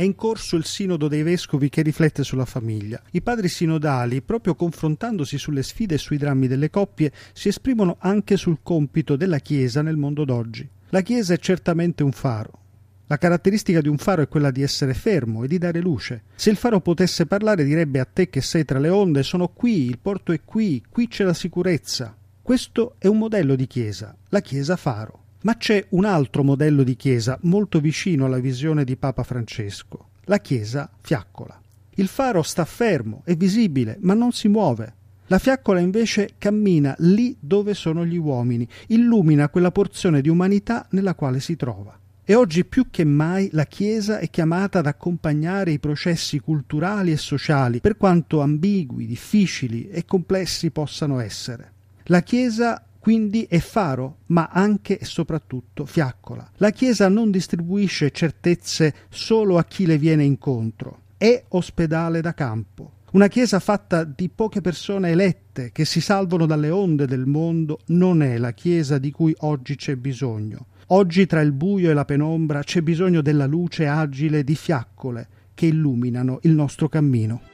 È in corso il sinodo dei vescovi che riflette sulla famiglia. I padri sinodali, proprio confrontandosi sulle sfide e sui drammi delle coppie, si esprimono anche sul compito della Chiesa nel mondo d'oggi. La Chiesa è certamente un faro, la caratteristica di un faro è quella di essere fermo e di dare luce. Se il faro potesse parlare direbbe a te che sei tra le onde sono qui, il porto è qui, qui c'è la sicurezza. Questo è un modello di chiesa, la chiesa faro. Ma c'è un altro modello di chiesa molto vicino alla visione di Papa Francesco, la chiesa fiaccola. Il faro sta fermo, è visibile, ma non si muove. La fiaccola invece cammina lì dove sono gli uomini, illumina quella porzione di umanità nella quale si trova. E oggi più che mai la Chiesa è chiamata ad accompagnare i processi culturali e sociali, per quanto ambigui, difficili e complessi possano essere. La Chiesa quindi è faro, ma anche e soprattutto fiaccola. La Chiesa non distribuisce certezze solo a chi le viene incontro, è ospedale da campo. Una Chiesa fatta di poche persone elette che si salvano dalle onde del mondo non è la Chiesa di cui oggi c'è bisogno. Oggi tra il buio e la penombra c'è bisogno della luce agile di fiaccole che illuminano il nostro cammino.